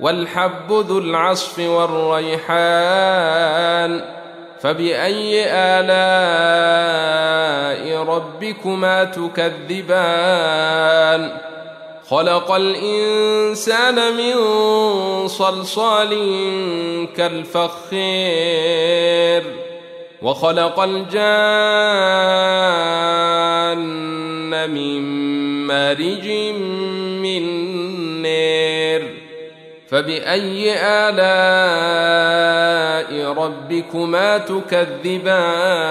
والحب ذو العصف والريحان فبأي آلاء ربكما تكذبان؟ خلق الإنسان من صلصال كالفخير وخلق الجان من مارج من نير فبأي آلاء ربكما تكذبان؟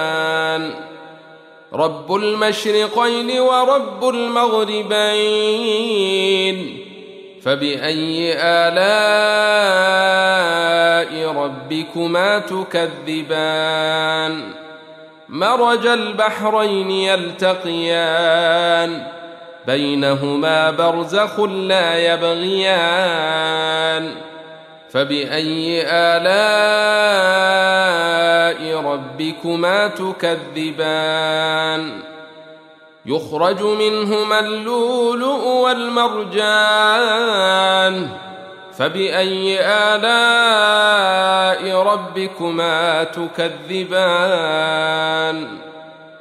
رب المشرقين ورب المغربين. فبأي آلاء ربكما تكذبان؟ مرج البحرين يلتقيان. بينهما برزخ لا يبغيان. فبأي آلاء ربكما تكذبان؟ يخرج منهما اللؤلؤ والمرجان. فبأي آلاء ربكما تكذبان؟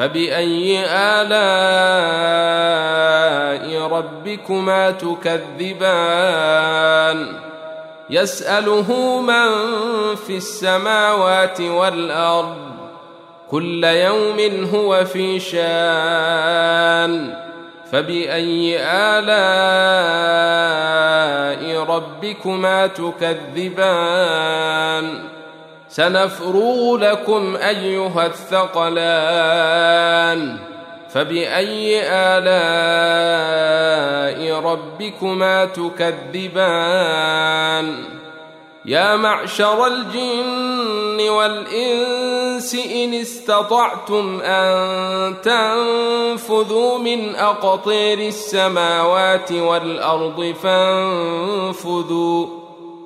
فبأي آلاء ربكما تكذبان يسأله من في السماوات والأرض كل يوم هو في شان فبأي آلاء ربكما تكذبان سنفرغ لكم أيها الثقلان فبأي آلاء ربكما تكذبان؟ يا معشر الجن والإنس إن استطعتم أن تنفذوا من أقطير السماوات والأرض فانفذوا.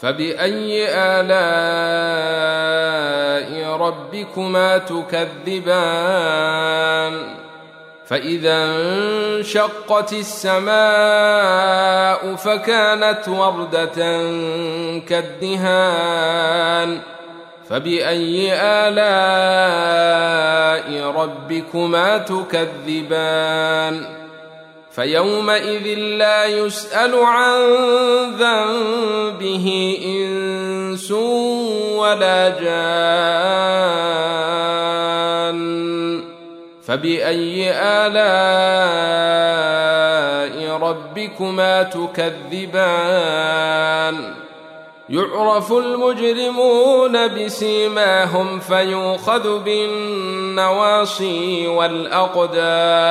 فبأي آلاء ربكما تكذبان؟ فإذا انشقت السماء فكانت وردة كالدهان. فبأي آلاء ربكما تكذبان؟ فيومئذ لا يسأل عن ذنبه إنس ولا جان فبأي آلاء ربكما تكذبان؟ يعرف المجرمون بسيماهم فيوخذ بالنواصي والأقدام.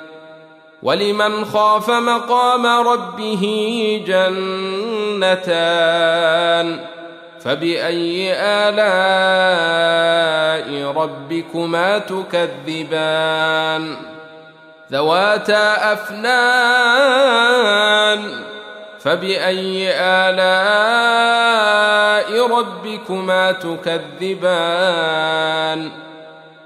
ولمن خاف مقام ربه جنتان فبأي آلاء ربكما تكذبان؟ ذواتا أفنان فبأي آلاء ربكما تكذبان؟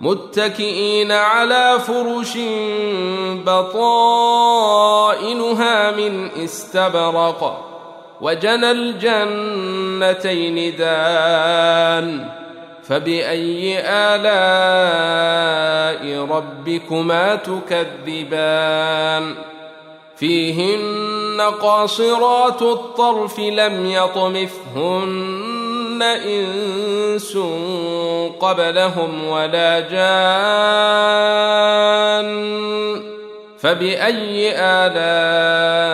متكئين على فرش بطائنها من استبرق وجنى الجنتين دان فبأي آلاء ربكما تكذبان؟ فيهن قاصرات الطرف لم يطمثهن إنس قبلهم ولا جان فبأي آلاء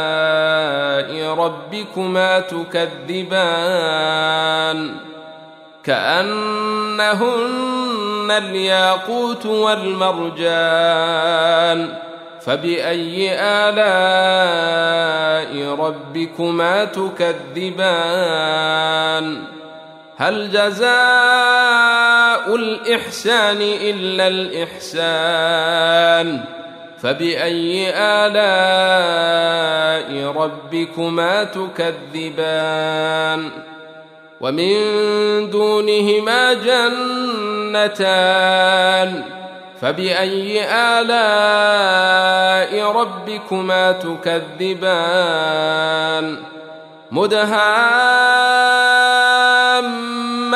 ربكما تكذبان كأنهن الياقوت والمرجان فبأي آلاء ربكما تكذبان هل جزاء الإحسان إلا الإحسان؟ فبأي آلاء ربكما تكذبان؟ ومن دونهما جنتان؟ فبأي آلاء ربكما تكذبان؟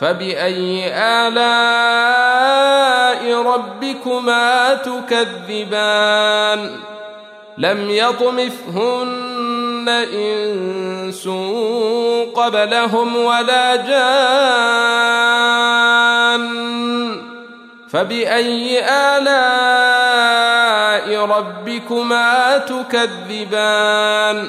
فبأي آلاء ربكما تكذبان؟ لم يطمثهن إنس قبلهم ولا جان. فبأي آلاء ربكما تكذبان؟